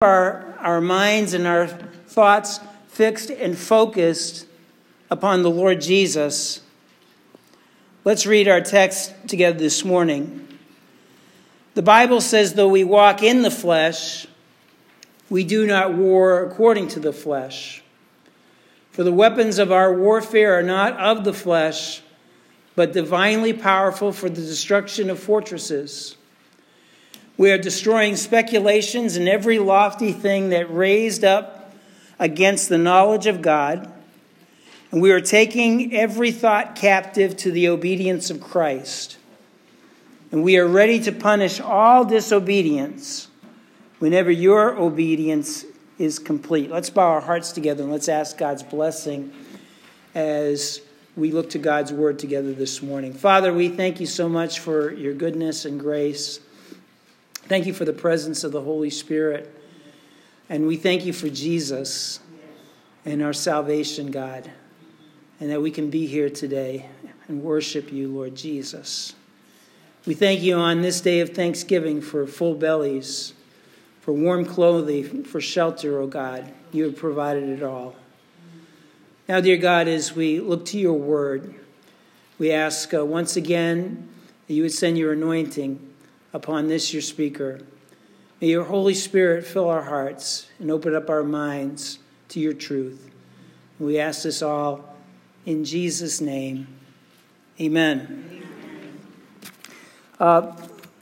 our, our minds and our thoughts fixed and focused upon the Lord Jesus, let's read our text together this morning. The Bible says, though we walk in the flesh, we do not war according to the flesh. For the weapons of our warfare are not of the flesh, but divinely powerful for the destruction of fortresses. We are destroying speculations and every lofty thing that raised up against the knowledge of God. And we are taking every thought captive to the obedience of Christ. And we are ready to punish all disobedience whenever your obedience is complete. Let's bow our hearts together and let's ask God's blessing as we look to God's word together this morning. Father, we thank you so much for your goodness and grace. Thank you for the presence of the Holy Spirit. And we thank you for Jesus and our salvation, God, and that we can be here today and worship you, Lord Jesus. We thank you on this day of Thanksgiving for full bellies, for warm clothing, for shelter, O oh God. You have provided it all. Now, dear God, as we look to your word, we ask uh, once again that you would send your anointing upon this your speaker. May your Holy Spirit fill our hearts and open up our minds to your truth. We ask this all in Jesus' name. Amen. Uh,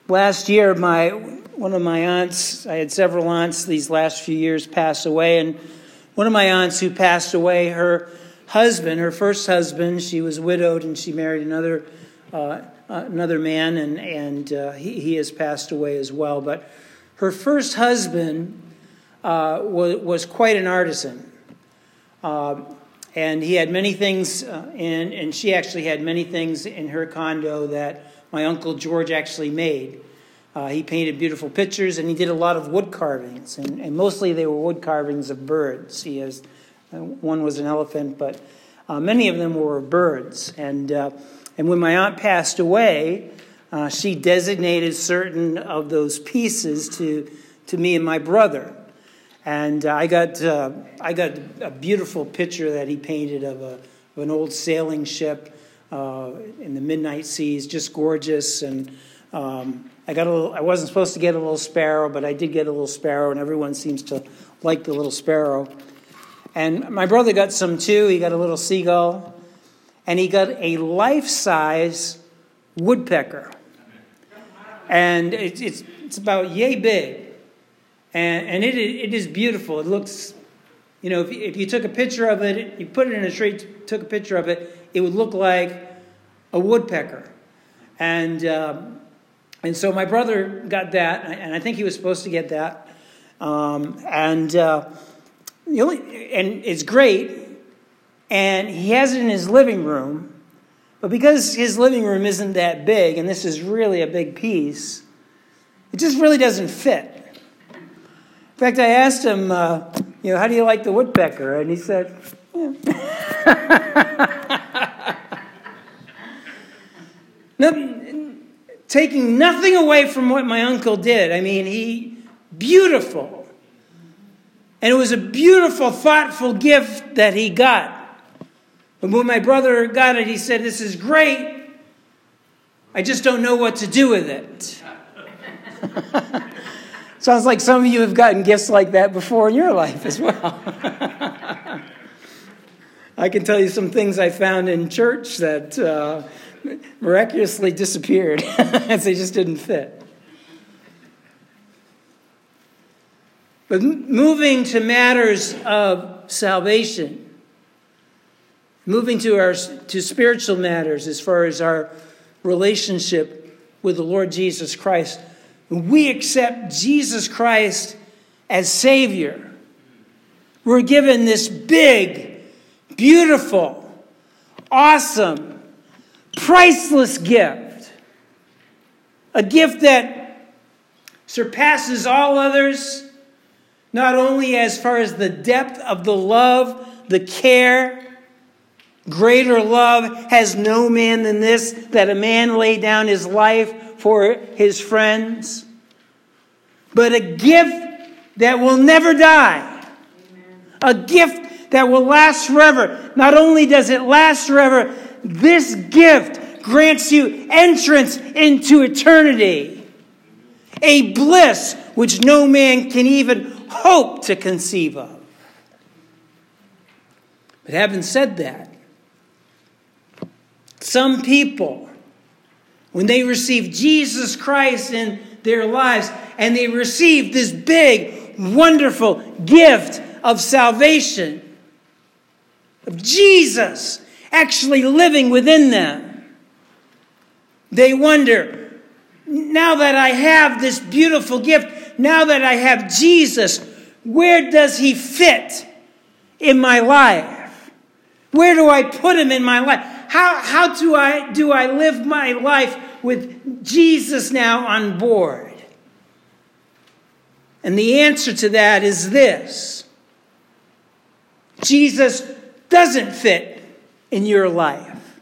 last year, my one of my aunts, I had several aunts these last few years pass away, and one of my aunts who passed away, her husband, her first husband, she was widowed and she married another uh, another man, and, and uh, he, he has passed away as well. But her first husband uh, was, was quite an artisan. Uh, and he had many things, uh, in, and she actually had many things in her condo that my uncle George actually made. Uh, he painted beautiful pictures, and he did a lot of wood carvings, and, and mostly they were wood carvings of birds. He has uh, one was an elephant, but many of them were birds, and and when my aunt passed away, uh, she designated certain of those pieces to, to me and my brother. And uh, I, got, uh, I got a beautiful picture that he painted of, a, of an old sailing ship uh, in the midnight seas, just gorgeous. And um, I, got a little, I wasn't supposed to get a little sparrow, but I did get a little sparrow, and everyone seems to like the little sparrow. And my brother got some too. He got a little seagull and he got a life size woodpecker. And it's, it's, it's about yay big. And, and it, it is beautiful. It looks, you know, if, if you took a picture of it, you put it in a tree, took a picture of it, it would look like a woodpecker. And, um, and so my brother got that, and I think he was supposed to get that. Um, and, uh, only, and it's great and he has it in his living room. But because his living room isn't that big, and this is really a big piece, it just really doesn't fit. In fact, I asked him, uh, you know, how do you like the woodpecker? And he said, yeah. taking nothing away from what my uncle did. I mean, he, beautiful. And it was a beautiful, thoughtful gift that he got. But when my brother got it, he said, This is great. I just don't know what to do with it. Sounds like some of you have gotten gifts like that before in your life as well. I can tell you some things I found in church that uh, miraculously disappeared as they just didn't fit. But moving to matters of salvation, Moving to our to spiritual matters as far as our relationship with the Lord Jesus Christ. We accept Jesus Christ as Savior. We're given this big, beautiful, awesome, priceless gift. A gift that surpasses all others, not only as far as the depth of the love, the care, Greater love has no man than this, that a man lay down his life for his friends. But a gift that will never die, a gift that will last forever. Not only does it last forever, this gift grants you entrance into eternity, a bliss which no man can even hope to conceive of. But having said that, some people, when they receive Jesus Christ in their lives and they receive this big, wonderful gift of salvation, of Jesus actually living within them, they wonder, now that I have this beautiful gift, now that I have Jesus, where does he fit in my life? Where do I put him in my life? How, how do, I, do I live my life with Jesus now on board? And the answer to that is this Jesus doesn't fit in your life.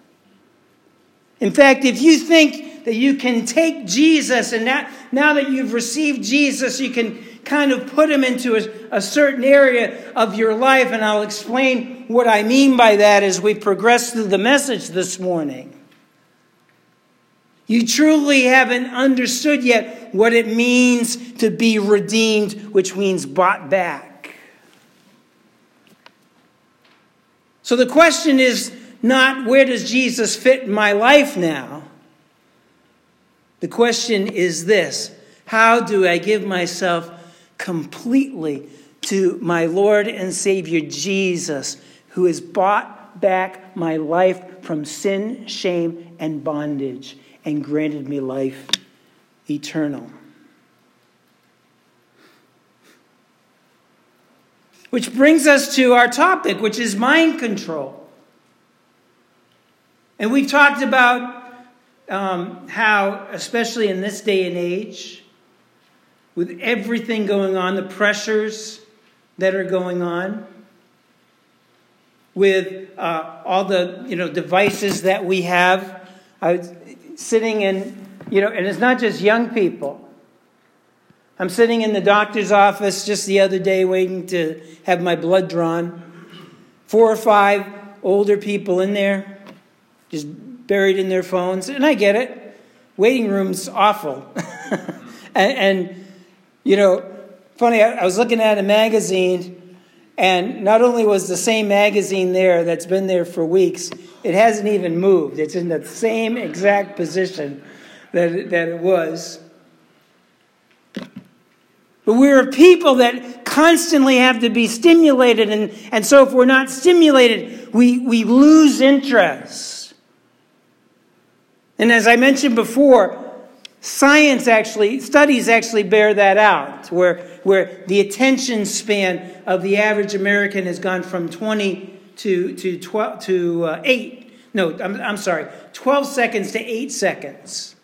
In fact, if you think that you can take Jesus and now, now that you've received Jesus, you can kind of put him into a, a, certain area of your life, and I'll explain what I mean by that as we progress through the message this morning. You truly haven't understood yet what it means to be redeemed, which means bought back. So the question is not where does Jesus fit in my life now? The question is this how do I give myself completely to my Lord and Savior Jesus, who has bought back my life from sin, shame, and bondage and granted me life eternal. Which brings us to our topic, which is mind control. And we've talked about um, how, especially in this day and age, with everything going on, the pressures that are going on, with uh, all the you know devices that we have. I was sitting in, you know, and it's not just young people. I'm sitting in the doctor's office just the other day waiting to have my blood drawn. Four or five older people in there, just buried in their phones. And I get it. Waiting room's awful. and, and you know, funny, I was looking at a magazine, and not only was the same magazine there that's been there for weeks, it hasn't even moved. It's in the same exact position that it, that it was. But we're a people that constantly have to be stimulated, and, and so if we're not stimulated, we, we lose interest. And as I mentioned before, Science actually, studies actually bear that out, where, where the attention span of the average American has gone from 20 to, to, 12, to uh, 8. No, I'm, I'm sorry, 12 seconds to 8 seconds.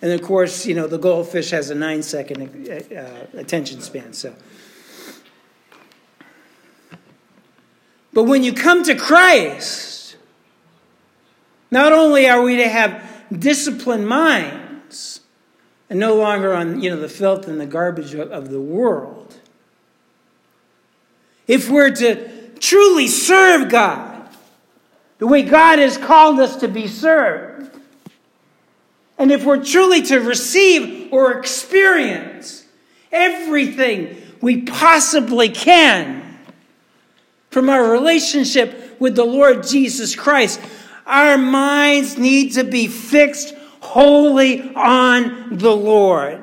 And of course, you know, the goldfish has a 9 second uh, uh attention span. So. But when you come to Christ, not only are we to have disciplined mind, and no longer on you know the filth and the garbage of the world. If we're to truly serve God the way God has called us to be served, and if we're truly to receive or experience everything we possibly can from our relationship with the Lord Jesus Christ, our minds need to be fixed wholly on the Lord.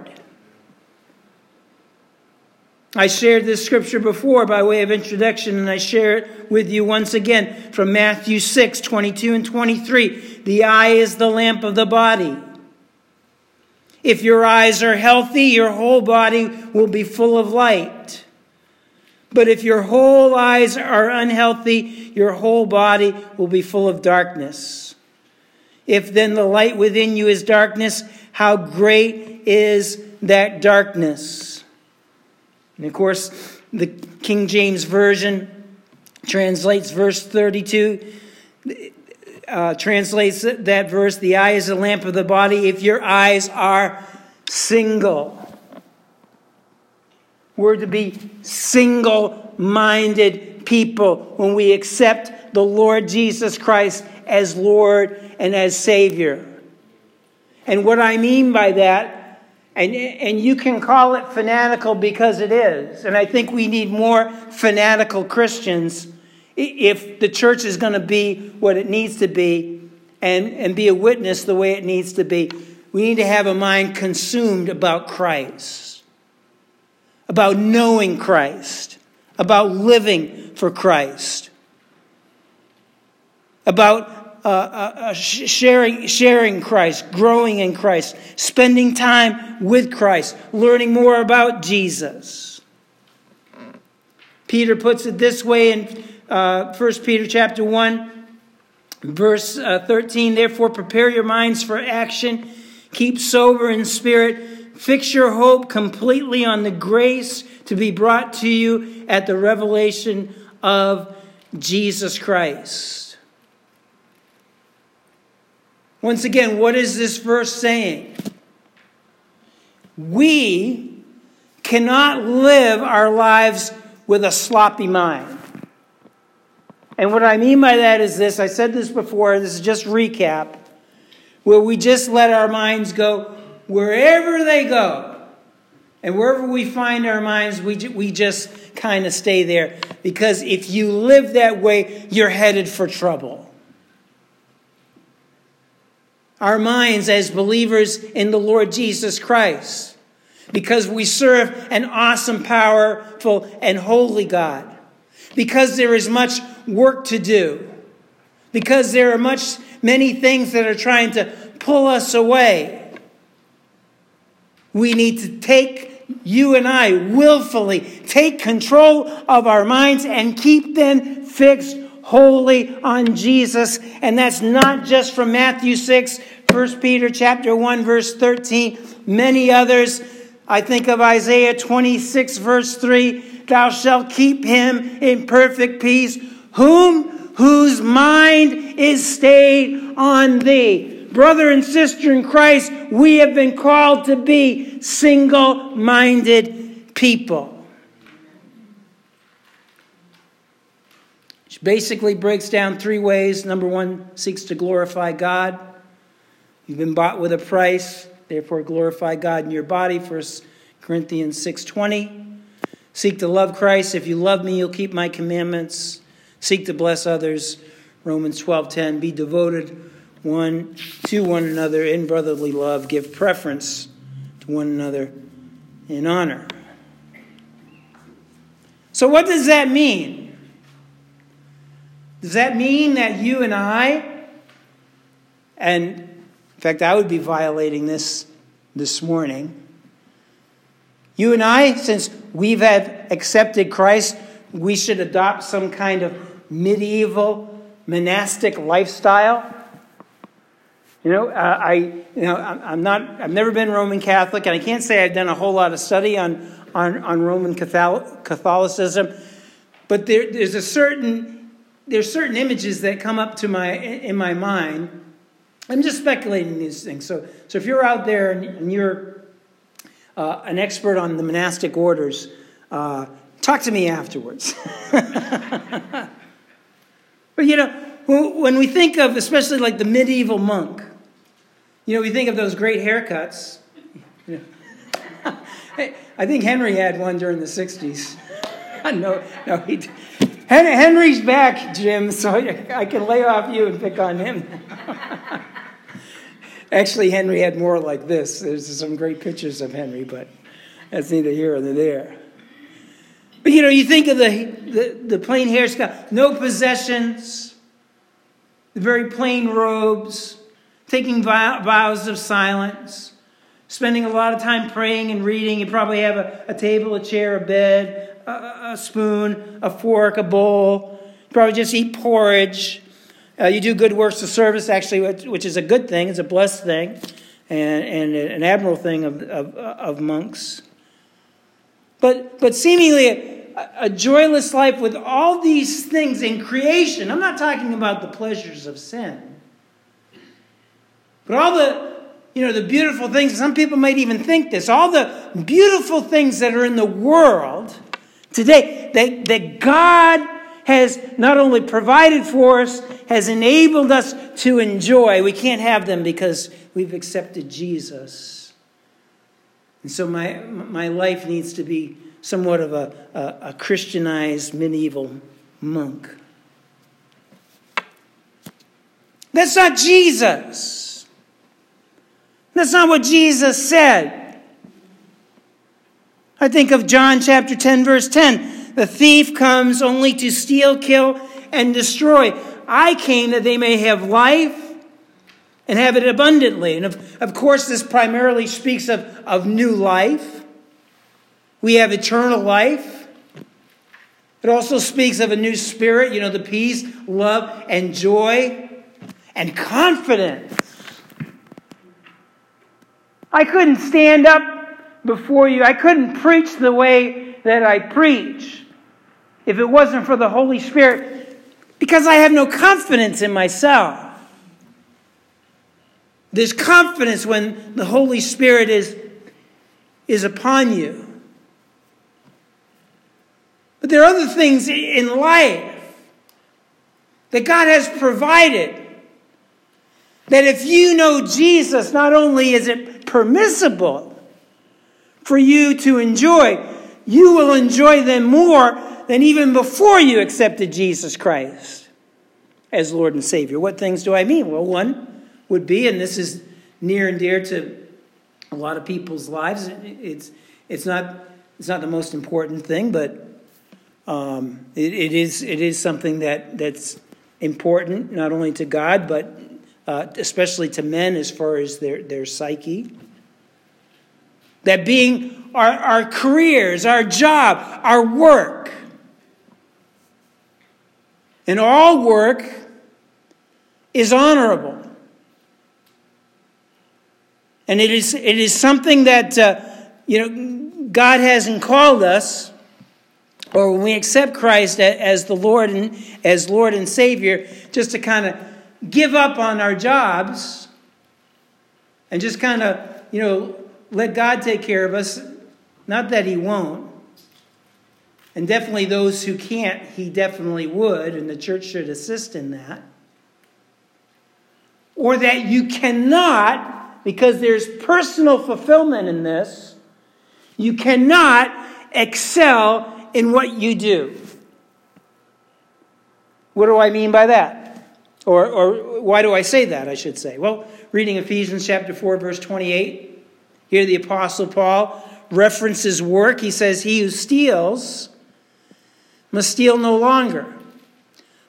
I shared this scripture before by way of introduction, and I share it with you once again from Matthew 6 22 and 23. The eye is the lamp of the body. If your eyes are healthy, your whole body will be full of light. But if your whole eyes are unhealthy, your whole body will be full of darkness. If then the light within you is darkness, how great is that darkness? And of course, the King James Version translates verse 32, uh, translates that verse the eye is the lamp of the body if your eyes are single. We're to be single minded people when we accept the Lord Jesus Christ as Lord and as Savior. And what I mean by that, and, and you can call it fanatical because it is, and I think we need more fanatical Christians if the church is going to be what it needs to be and, and be a witness the way it needs to be. We need to have a mind consumed about Christ, about knowing Christ, about living for Christ, about uh, uh, uh sharing, sharing Christ, growing in Christ, spending time with Christ, learning more about Jesus. Peter puts it this way in uh, 1 Peter chapter 1, verse uh, 13. Therefore, prepare your minds for action. Keep sober in spirit. Fix your hope completely on the grace to be brought to you at the revelation of Jesus Christ. Once again, what is this verse saying? We cannot live our lives with a sloppy mind. And what I mean by that is this I said this before, this is just recap, where we just let our minds go wherever they go. And wherever we find our minds, we, we just kind of stay there. Because if you live that way, you're headed for trouble. Our minds as believers in the Lord Jesus Christ, because we serve an awesome, powerful, and holy God because there is much work to do, because there are much many things that are trying to pull us away. We need to take you and I willfully take control of our minds and keep them fixed wholly on Jesus. And that's not just from Matthew 6, 1 Peter chapter 1 verse 13, many others. I think of Isaiah 26 verse 3, thou shalt keep him in perfect peace, whom whose mind is stayed on thee. Brother and sister in Christ, we have been called to be single minded people. Basically breaks down three ways. Number one, seeks to glorify God. You've been bought with a price, therefore glorify God in your body. 1 Corinthians 6:20. Seek to love Christ. If you love me, you'll keep my commandments. Seek to bless others. Romans 12:10. Be devoted one to one another in brotherly love. Give preference to one another in honor. So what does that mean? Does that mean that you and I and in fact I would be violating this this morning you and I, since we've accepted Christ, we should adopt some kind of medieval monastic lifestyle. You know, uh, I, you know, I'm not, I've never been Roman Catholic, and I can't say I've done a whole lot of study on, on, on Roman Catholicism, but there, there's a certain, there's certain images that come up to my, in my mind. I'm just speculating these things. So, so if you're out there and, and you're uh, an expert on the monastic orders, uh, talk to me afterwards. but you know, when we think of, especially like the medieval monk, you know, we think of those great haircuts. I think Henry had one during the 60s. no, no, he. Henry's back, Jim, so I can lay off you and pick on him. Actually, Henry had more like this. There's some great pictures of Henry, but that's neither here nor there. But you know, you think of the, the, the plain hairstyle, no possessions, the very plain robes, taking vows of silence, spending a lot of time praying and reading. You probably have a, a table, a chair, a bed, a, a spoon, a fork, a bowl. Probably just eat porridge. Uh, you do good works of service, actually, which is a good thing. It's a blessed thing and, and an admirable thing of, of, of monks. But, but seemingly a, a joyless life with all these things in creation. I'm not talking about the pleasures of sin. But all the, you know, the beautiful things, some people might even think this, all the beautiful things that are in the world today that, that God has not only provided for us, has enabled us to enjoy. We can't have them because we've accepted Jesus. And so my, my life needs to be somewhat of a, a, a Christianized medieval monk. That's not Jesus. That's not what Jesus said. I think of John chapter 10, verse 10. The thief comes only to steal, kill, and destroy. I came that they may have life and have it abundantly. And of, of course, this primarily speaks of, of new life. We have eternal life. It also speaks of a new spirit, you know, the peace, love, and joy and confidence. I couldn't stand up before you. I couldn't preach the way that I preach if it wasn't for the Holy Spirit because I have no confidence in myself. There's confidence when the Holy Spirit is, is upon you. But there are other things in life that God has provided that if you know Jesus, not only is it permissible for you to enjoy, you will enjoy them more than even before you accepted Jesus Christ as Lord and Savior. What things do I mean? Well, one would be, and this is near and dear to a lot of people's lives, it's, it's, not, it's not the most important thing, but um, it, it, is, it is something that, that's important not only to God, but uh, especially to men as far as their, their psyche. That being our, our careers, our job, our work, and all work is honorable. And it is, it is something that, uh, you know, God hasn't called us, or when we accept Christ as the Lord and as Lord and Savior, just to kind of give up on our jobs and just kind of, you know, let God take care of us. Not that He won't. And definitely those who can't, He definitely would, and the church should assist in that. Or that you cannot, because there's personal fulfillment in this, you cannot excel in what you do. What do I mean by that? Or, or why do I say that, I should say? Well, reading Ephesians chapter 4, verse 28, here the Apostle Paul references work. He says, He who steals must steal no longer,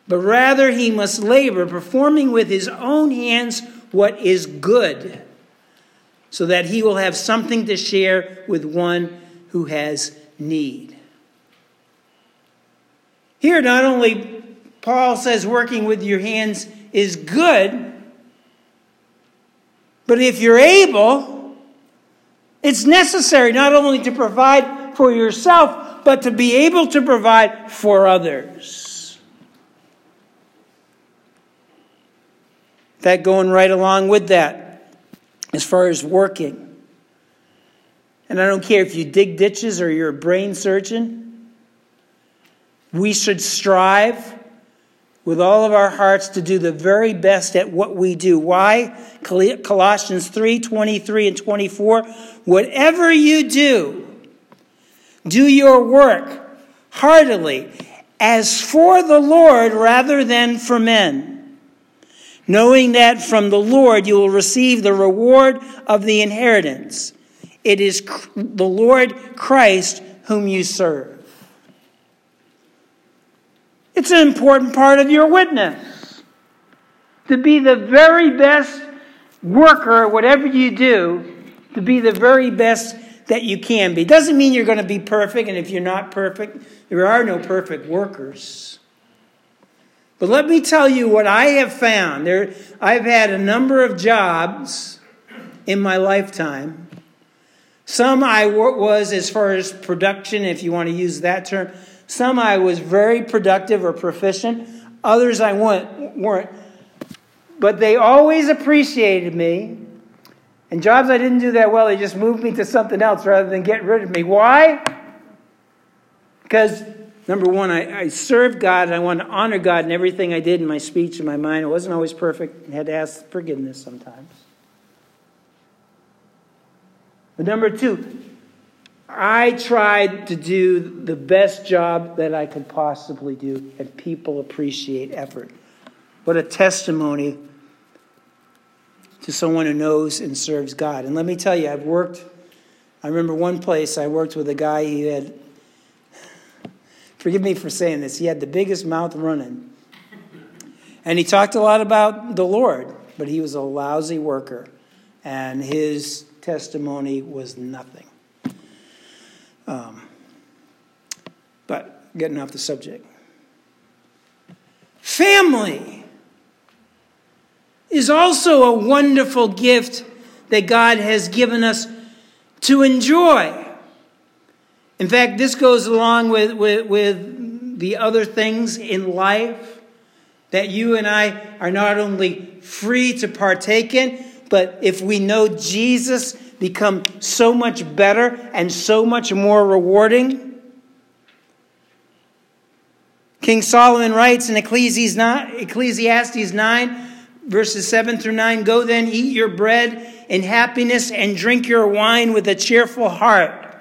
but rather he must labor, performing with his own hands what is good, so that he will have something to share with one who has need. Here, not only Paul says working with your hands is good, but if you're able, it's necessary not only to provide for yourself, but to be able to provide for others. That going right along with that, as far as working. And I don't care if you dig ditches or you're a brain surgeon, we should strive with all of our hearts to do the very best at what we do. Why? Colossians 3 23 and 24. Whatever you do, do your work heartily as for the Lord rather than for men, knowing that from the Lord you will receive the reward of the inheritance. It is the Lord Christ whom you serve. It's an important part of your witness. To be the very best worker, whatever you do, to be the very best that you can be. Doesn't mean you're going to be perfect, and if you're not perfect, there are no perfect workers. But let me tell you what I have found. There, I've had a number of jobs in my lifetime. Some I was, as far as production, if you want to use that term, some I was very productive or proficient, others I weren't. But they always appreciated me And jobs I didn't do that well, they just moved me to something else rather than get rid of me. Why? Because, number one, I, I served God and I wanted to honor God in everything I did in my speech and my mind. It wasn't always perfect. I had to ask forgiveness sometimes. But number two, I tried to do the best job that I could possibly do, and people appreciate effort. What a testimony to someone who knows and serves God. And let me tell you, I've worked, I remember one place I worked with a guy, he had, forgive me for saying this, he had the biggest mouth running. And he talked a lot about the Lord, but he was a lousy worker, and his testimony was nothing. Um, but getting off the subject. Family is also a wonderful gift that God has given us to enjoy. In fact, this goes along with, with, with the other things in life that you and I are not only free to partake in, but if we know Jesus become so much better and so much more rewarding? King Solomon writes in Ecclesiastes 9, verses 7 through 9 Go then, eat your bread in happiness and drink your wine with a cheerful heart,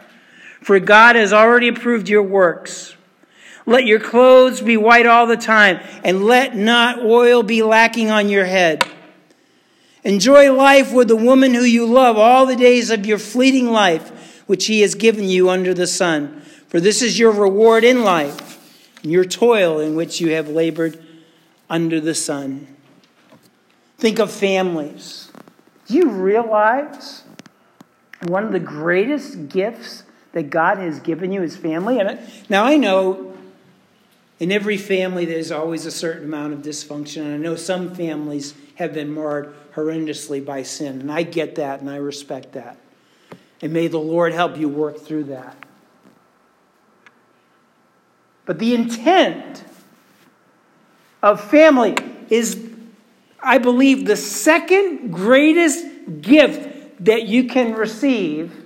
for God has already approved your works. Let your clothes be white all the time, and let not oil be lacking on your head. Enjoy life with the woman who you love all the days of your fleeting life, which he has given you under the sun. For this is your reward in life, and your toil in which you have labored under the sun. Think of families. Do you realize one of the greatest gifts that God has given you is family? And now I know in every family there's always a certain amount of dysfunction, and I know some families have been marred horrendously by sin. And I get that and I respect that. And may the Lord help you work through that. But the intent of family is, I believe, the second greatest gift that you can receive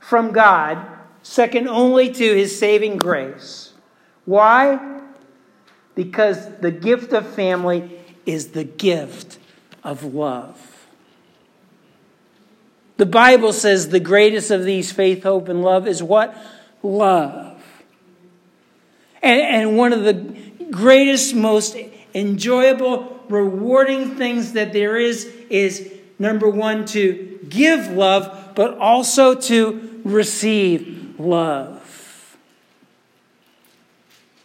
from God, second only to his saving grace. Why? Because the gift of family is the gift of love. The Bible says the greatest of these faith, hope, and love is what? Love. And, and one of the greatest, most enjoyable, rewarding things that there is is number one, to give love, but also to receive love.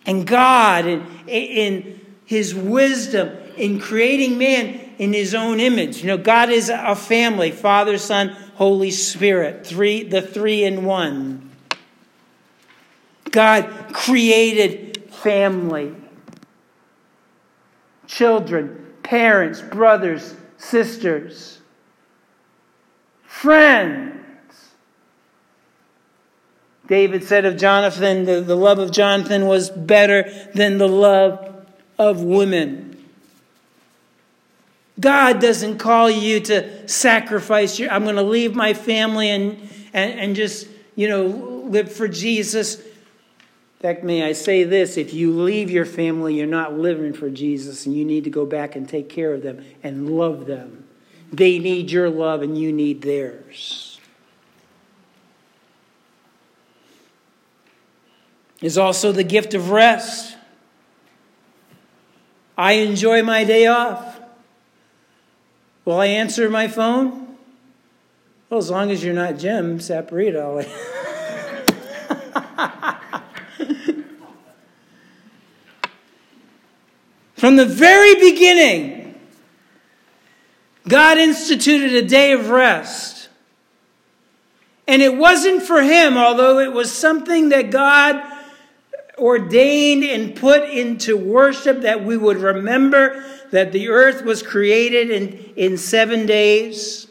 And God, in, in His wisdom, in creating man in his own image. You know, God is a family Father, Son, Holy Spirit, three, the three in one. God created family children, parents, brothers, sisters, friends. David said of Jonathan, the, the love of Jonathan was better than the love of women. God doesn't call you to sacrifice your, I'm going to leave my family and, and, and just, you know, live for Jesus. In fact, may I say this if you leave your family, you're not living for Jesus, and you need to go back and take care of them and love them. They need your love, and you need theirs. Is also the gift of rest. I enjoy my day off. Will I answer my phone? Well, as long as you're not Jim Saporito. From the very beginning, God instituted a day of rest. And it wasn't for him, although it was something that God ordained and put into worship that we would remember that the earth was created in, in seven days,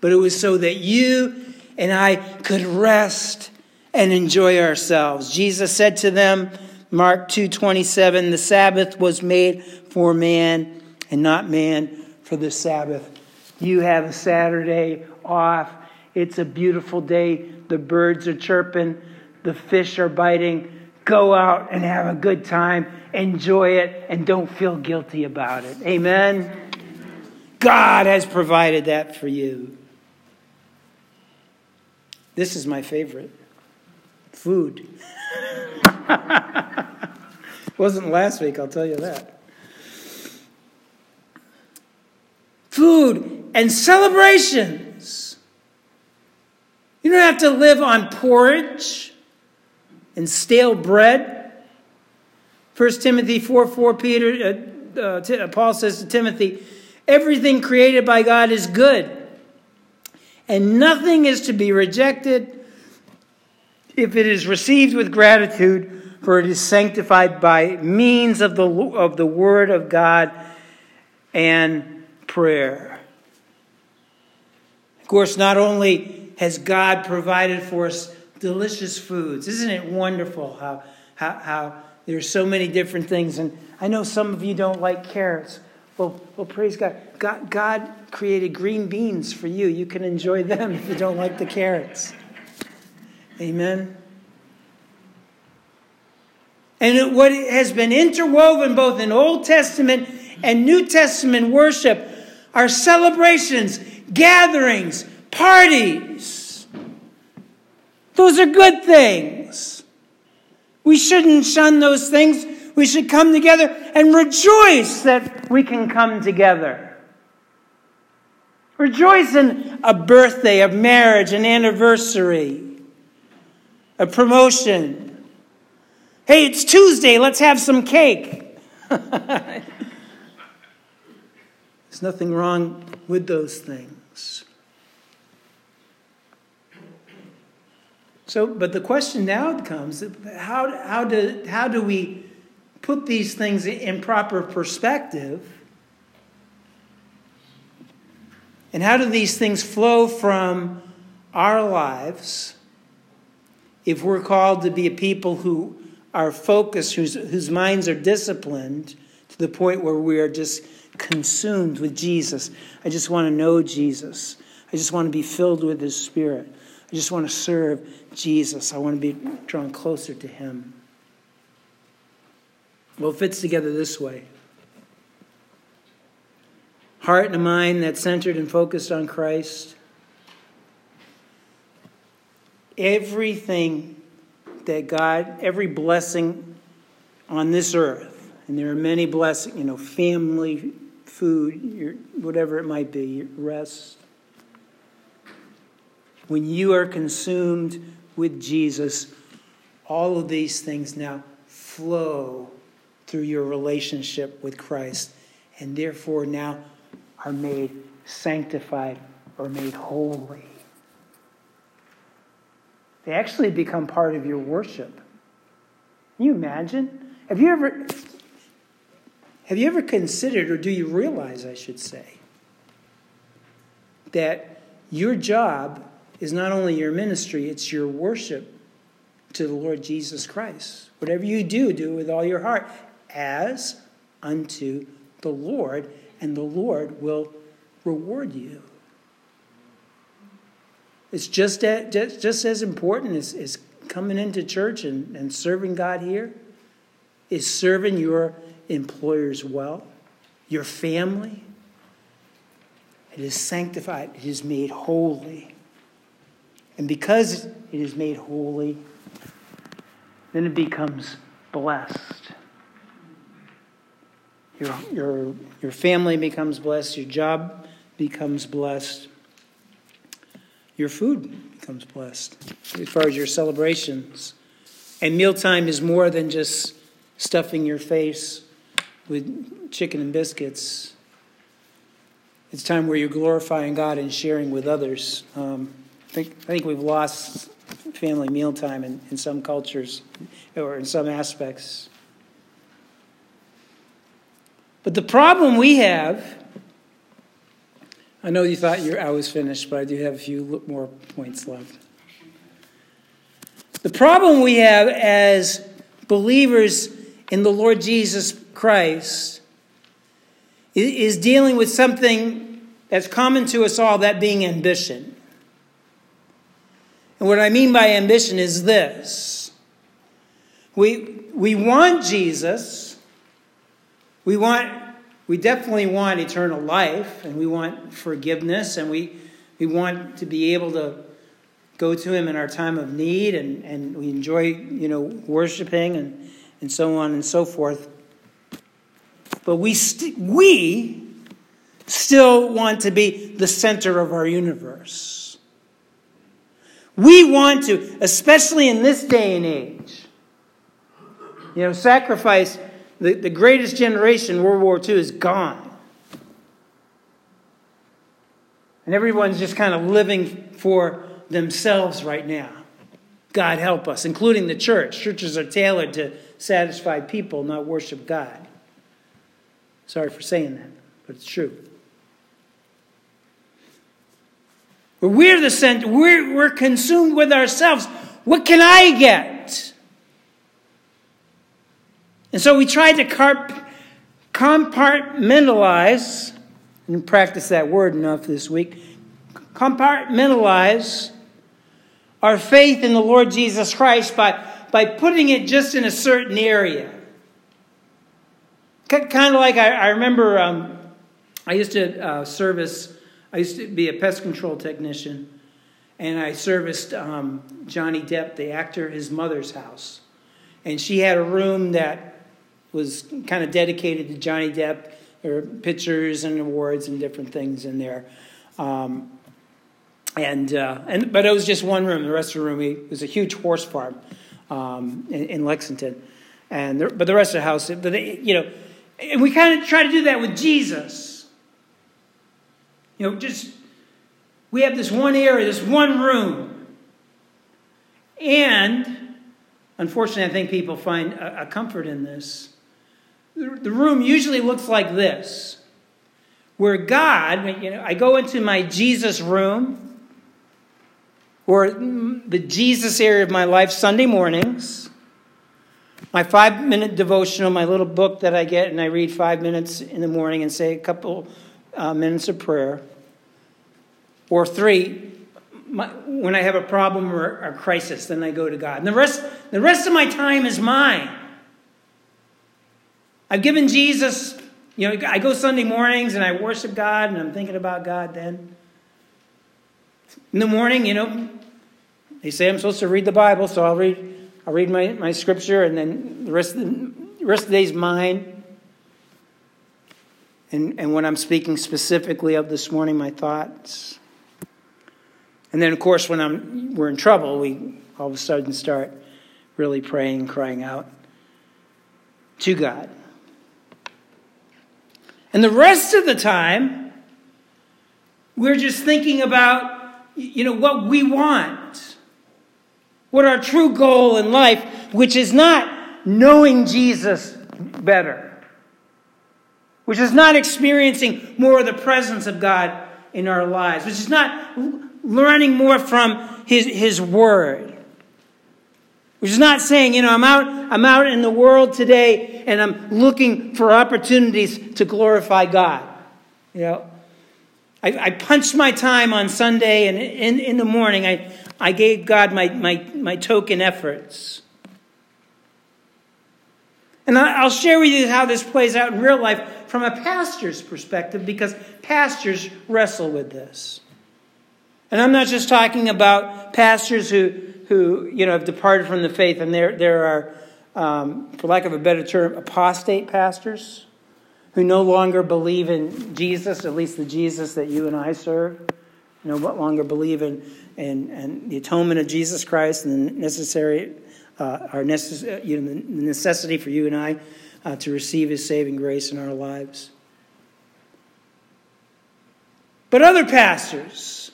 but it was so that you and I could rest and enjoy ourselves. Jesus said to them, Mark 2:27, the Sabbath was made for man and not man for the Sabbath you have a Saturday off. It's a beautiful day. The birds are chirping, the fish are biting. Go out and have a good time. Enjoy it and don't feel guilty about it. Amen. God has provided that for you. This is my favorite food. Wasn't last week, I'll tell you that. Food and celebrations. You don't have to live on porridge and stale bread. 1 Timothy 4 4, Peter, uh, uh, Paul says to Timothy, everything created by God is good, and nothing is to be rejected if it is received with gratitude, for it is sanctified by means of the, of the Word of God and prayer. Of course, not only has God provided for us delicious foods. Isn't it wonderful how, how, how there's so many different things? And I know some of you don't like carrots. Well, well, praise God. God. God created green beans for you. You can enjoy them if you don't like the carrots. Amen. And what has been interwoven both in Old Testament and New Testament worship are celebrations, gatherings, parties those are good things. We shouldn't shun those things. We should come together and rejoice that we can come together. Rejoice in a birthday, a marriage, an anniversary, a promotion. Hey, it's Tuesday, let's have some cake. There's nothing wrong with those things. So, but the question now comes how, how, do, how do we put these things in proper perspective? And how do these things flow from our lives if we're called to be a people who are focused, whose, whose minds are disciplined to the point where we are just consumed with Jesus? I just want to know Jesus. I just want to be filled with His Spirit. I just want to serve Jesus. I want to be drawn closer to Him. Well, it fits together this way heart and a mind that's centered and focused on Christ. Everything that God, every blessing on this earth, and there are many blessings, you know, family, food, your, whatever it might be, rest, when you are consumed with Jesus, all of these things now flow through your relationship with Christ and therefore now are made sanctified or made holy. They actually become part of your worship. Can you imagine? Have you ever have you ever considered or do you realize I should say that your job is not only your ministry, it's your worship to the Lord Jesus Christ. Whatever you do, do it with all your heart, as unto the Lord, and the Lord will reward you. It's just, as, just, just as important as, as coming into church and, and serving God here, is serving your employers well, your family. It is sanctified, it is made holy. And because it is made holy, then it becomes blessed. Your, your, your family becomes blessed, your job becomes blessed, your food becomes blessed, as far as your celebrations. And mealtime is more than just stuffing your face with chicken and biscuits. It's time where you're glorifying God and sharing with others. Um, think, I think we've lost family mealtime in, in some cultures or in some aspects. But the problem we have, I know you thought I was finished, but I do have a few more points left. The problem we have as believers in the Lord Jesus Christ is dealing with something that's common to us all, that being ambition. And what I mean by ambition is this we, we want Jesus, we, want, we definitely want eternal life, and we want forgiveness, and we, we want to be able to go to Him in our time of need, and, and we enjoy, you know, worshiping and, and so on and so forth. But we, st- we still want to be the center of our universe. We want to, especially in this day and age, you know, sacrifice, the, the greatest generation, World War II, is gone. And everyone's just kind of living for themselves right now. God help us, including the church. Churches are tailored to satisfy people, not worship God. Sorry for saying that, but it's true. We're the center. We're, we're consumed with ourselves. What can I get? And so we try to carp, compartmentalize, and practice that word enough this week, compartmentalize our faith in the Lord Jesus Christ by, by putting it just in a certain area. Kind of like I, I remember um, I used to uh, service, I used to be a pest control technician, and I serviced um, Johnny Depp, the actor, his mother's house. And she had a room that was kind of dedicated to Johnny Depp. There were pictures and awards and different things in there. Um, and, uh, and but it was just one room. The rest of the room it was a huge horse farm um, in, in, Lexington, and the, but the rest of the house, but they, you know, and we kind of try to do that with Jesus. You know, just we have this one area, this one room, and unfortunately, I think people find a, a comfort in this. The, the room usually looks like this, where God, you know, I go into my Jesus room or the Jesus area of my life Sunday mornings, my five minute devotional, my little book that I get, and I read five minutes in the morning and say a couple uh, minutes of prayer. Or three, my, when I have a problem or a crisis, then I go to God. And the rest, the rest of my time is mine. I've given Jesus, you know, I go Sunday mornings and I worship God and I'm thinking about God then. In the morning, you know, they say I'm supposed to read the Bible, so I'll read, I'll read my, my scripture, and then the rest of the, the rest of the day's mine. And, and when I'm speaking specifically of this morning, my thoughts. And then, of course, when I'm, we're in trouble, we all of a sudden start really praying crying out to God. And the rest of the time, we're just thinking about you know, what we want, what our true goal in life, which is not knowing Jesus better, which is not experiencing more of the presence of God in our lives, which is not learning more from His, his Word. Which is not saying, you know, I'm out, I'm out in the world today and I'm looking for opportunities to glorify God. You know, I, I punched my time on Sunday, and in, in the morning, I, I gave God my, my, my token efforts. And I'll share with you how this plays out in real life from a pastor's perspective because pastors wrestle with this. And I'm not just talking about pastors who, who you know, have departed from the faith, and there, there are, um, for lack of a better term, apostate pastors who no longer believe in Jesus, at least the Jesus that you and I serve, no longer believe in, in, in the atonement of Jesus Christ and the necessary, uh, our necess- you know, the necessity for you and I uh, to receive His saving grace in our lives. But other pastors,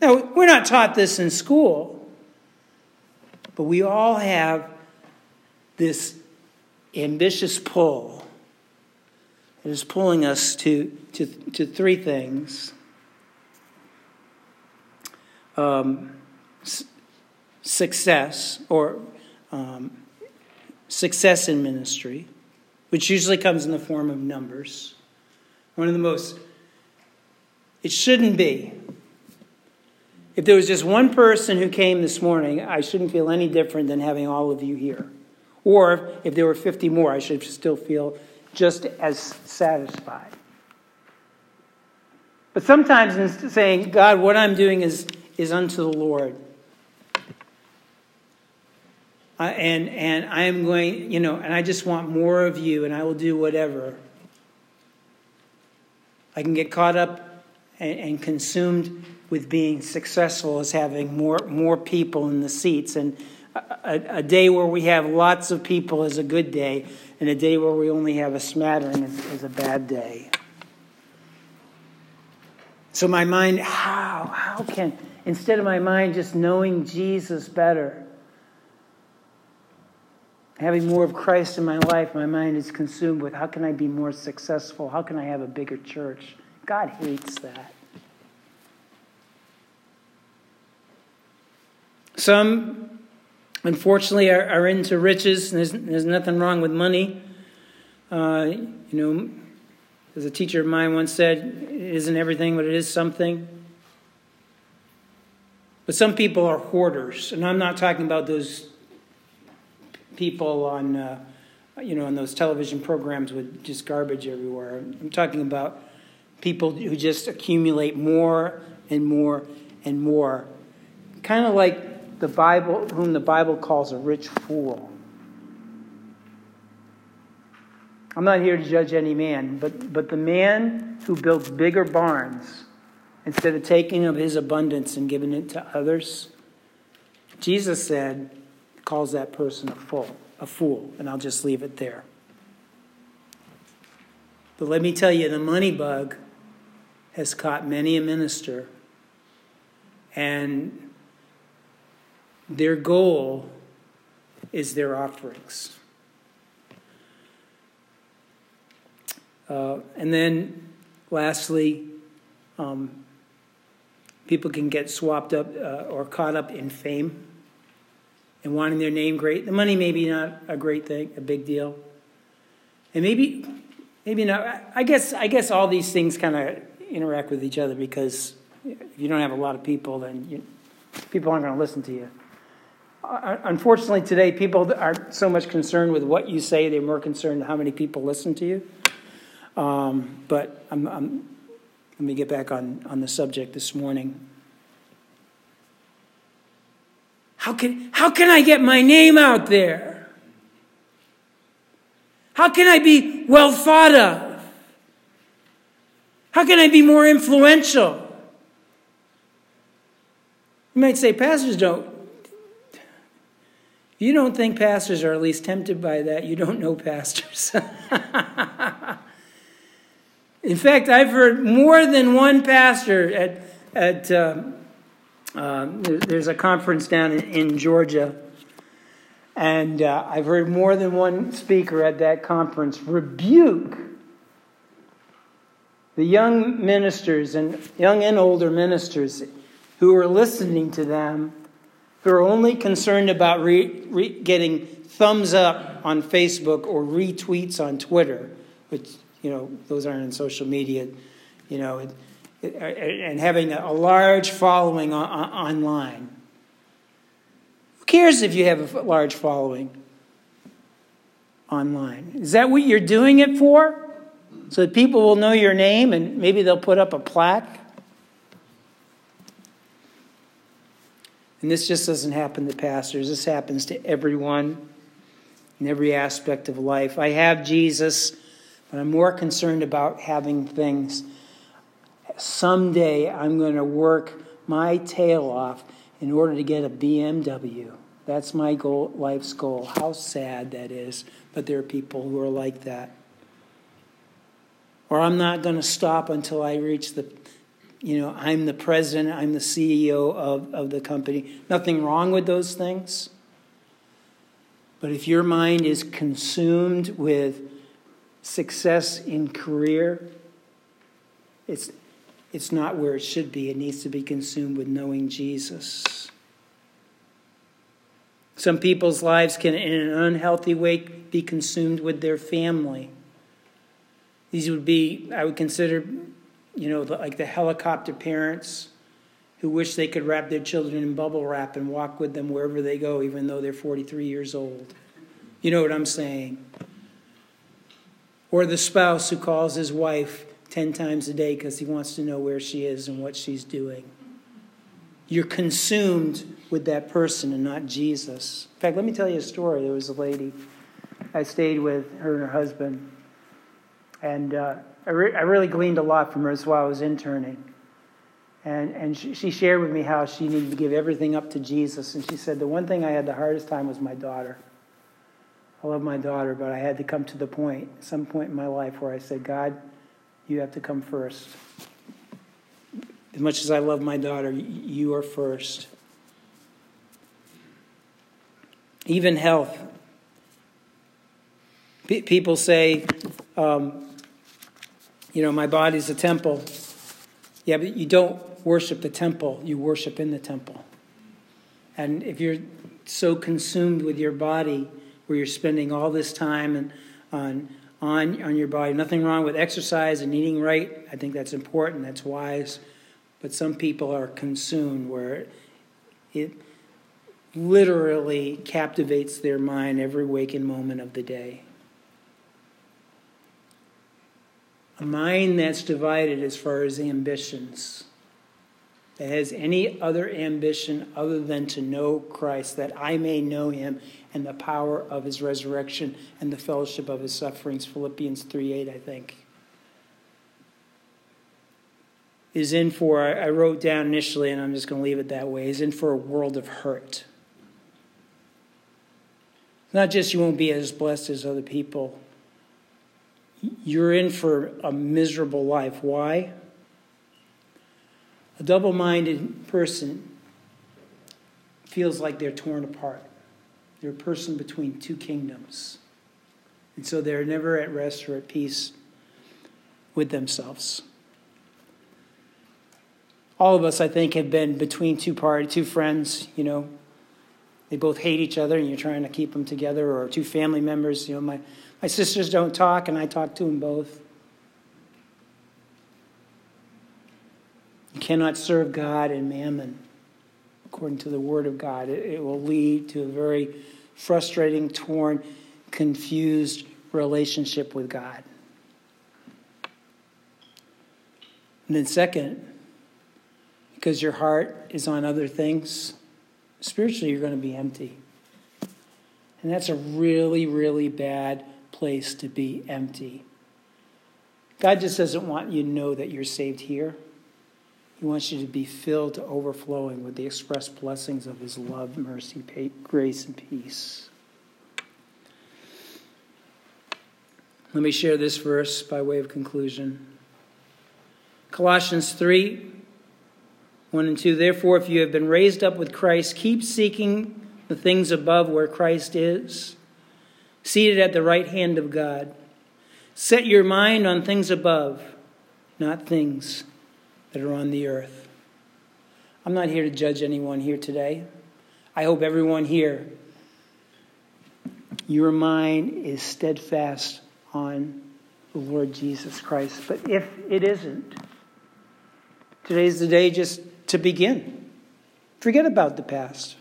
now we're not taught this in school, but we all have this ambitious pull. It is pulling us to, to, to three things. Um, success, or um, success in ministry, which usually comes in the form of numbers. One of the most It shouldn't be. If there was just one person who came this morning, I shouldn't feel any different than having all of you here. Or if there were 50 more, I should still feel just as satisfied. But sometimes in saying, God, what I'm doing is, is unto the Lord. I, and, and I am going, you know, and I just want more of you, and I will do whatever. I can get caught up and, and consumed with being successful as having more, more people in the seats. And a, a, day where we have lots of people is a good day, and a day where we only have a smattering is, is a bad day. So my mind, how, how can, instead of my mind just knowing Jesus better, having more of Christ in my life, my mind is consumed with how can I be more successful? How can I have a bigger church? God hates that. Some, unfortunately, are, are into riches. There's, there's nothing wrong with money. Uh, you know, as a teacher of mine once said, it isn't everything, but it is something. But some people are hoarders, and I'm not talking about those people on, uh, you know, on those television programs with just garbage everywhere. I'm talking about people who just accumulate more and more and more, kind of like the Bible, whom the Bible calls a rich fool. I'm not here to judge any man, but, but the man who builds bigger barns instead of taking of his abundance and giving it to others, Jesus said, calls that person a fool, a fool, and I'll just leave it there. But let me tell you, the money bug has caught many a minister, and their goal is their offerings. Uh, and then, lastly, um, people can get swapped up uh, or caught up in fame and wanting their name great. The money maybe not a great thing, a big deal, and maybe maybe not. I guess I guess all these things kind of interact with each other because if you don't have a lot of people, then you, people aren't going to listen to you. Uh, unfortunately, today people aren't so much concerned with what you say; they're more concerned how many people listen to you. Um, but I'm, I'm, let me get back on, on the subject this morning. How can, how can I get my name out there? How can I be well thought of? How can I be more influential? You might say, pastors don't. If you don't think pastors are at least tempted by that, you don't know pastors. In fact, I've heard more than one pastor at, at uh, uh, there's a conference down in, Georgia, and uh, I've heard more than one speaker at that conference rebuke the young ministers and young and older ministers who are listening to them, who are only concerned about re- re- getting thumbs up on Facebook or retweets on Twitter, which you know, those aren't in social media, you know, and having a large following on, on, online. Who cares if you have a large following online? Is that what you're doing it for? So that people will know your name and maybe they'll put up a plaque? And this just doesn't happen to pastors, this happens to everyone in every aspect of life. I have Jesus. But I'm more concerned about having things. Someday I'm going to work my tail off in order to get a BMW. That's my goal, life's goal. How sad that is, but there are people who are like that. Or I'm not going to stop until I reach the, you know, I'm the president, I'm the CEO of, of the company. Nothing wrong with those things. But if your mind is consumed with success in career, it's, it's not where it should be. It needs to be consumed with knowing Jesus. Some people's lives can, in an unhealthy way, be consumed with their family. These would be, I would consider, you know, like the helicopter parents who wish they could wrap their children in bubble wrap and walk with them wherever they go, even though they're 43 years old. You know what I'm saying? Or the spouse who calls his wife 10 times a day because he wants to know where she is and what she's doing. You're consumed with that person and not Jesus. In fact, let me tell you a story. There was a lady I stayed with, her and her husband, and uh, I, re- I, really gleaned a lot from her as while I was interning. And, and she, she shared with me how she needed to give everything up to Jesus. And she said, The one thing I had the hardest time was my daughter. I love my daughter, but I had to come to the point, some point in my life, where I said, God, you have to come first. As much as I love my daughter, you are first. Even health. P- people say, um, you know, my body's a temple. Yeah, but you don't worship the temple, you worship in the temple. And if you're so consumed with your body, where you're spending all this time and on on on your body, nothing wrong with exercise and eating right. I think that's important. That's wise. But some people are consumed where it literally captivates their mind every waking moment of the day. A mind that's divided as far as ambitions, that has any other ambition other than to know Christ, that I may know him and the power of his resurrection and the fellowship of his sufferings. Philippians 3 8, I think. Is in for, I wrote down initially, and I'm just going to leave it that way, is in for a world of hurt. Not just you won't be as blessed as other people, you're in for a miserable life. Why? A double minded person feels like they're torn apart. They're a person between two kingdoms. And so they're never at rest or at peace with themselves. All of us, I think, have been between two parties, two friends, you know. They both hate each other and you're trying to keep them together, or two family members. You know, my, my sisters don't talk and I talk to them both. Cannot serve God and mammon according to the Word of God. It, it will lead to a very frustrating, torn, confused relationship with God. And then, second, because your heart is on other things, spiritually you're going to be empty. And that's a really, really bad place to be empty. God just doesn't want you to know that you're saved here. He wants you to be filled to overflowing with the express blessings of His love, mercy, grace, and peace. Let me share this verse by way of conclusion. Colossians 3 1 and 2. Therefore, if you have been raised up with Christ, keep seeking the things above where Christ is, seated at the right hand of God. Set your mind on things above, not things that are on the earth. I'm not here to judge anyone here today. I hope everyone here, your mind is steadfast on the Lord Jesus Christ. But if it isn't, today's the day just to begin. Forget about the past.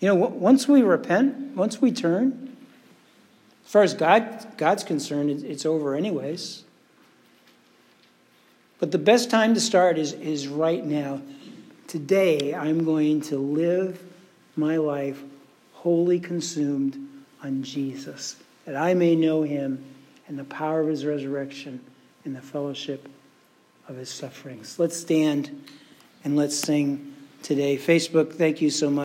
You know, once we repent, once we turn, as far as God, God's concerned, it's over anyways. But the best time to start is, is right now. Today, I'm going to live my life wholly consumed on Jesus, that I may know him and the power of his resurrection and the fellowship of his sufferings. Let's stand and let's sing today. Facebook, thank you so much.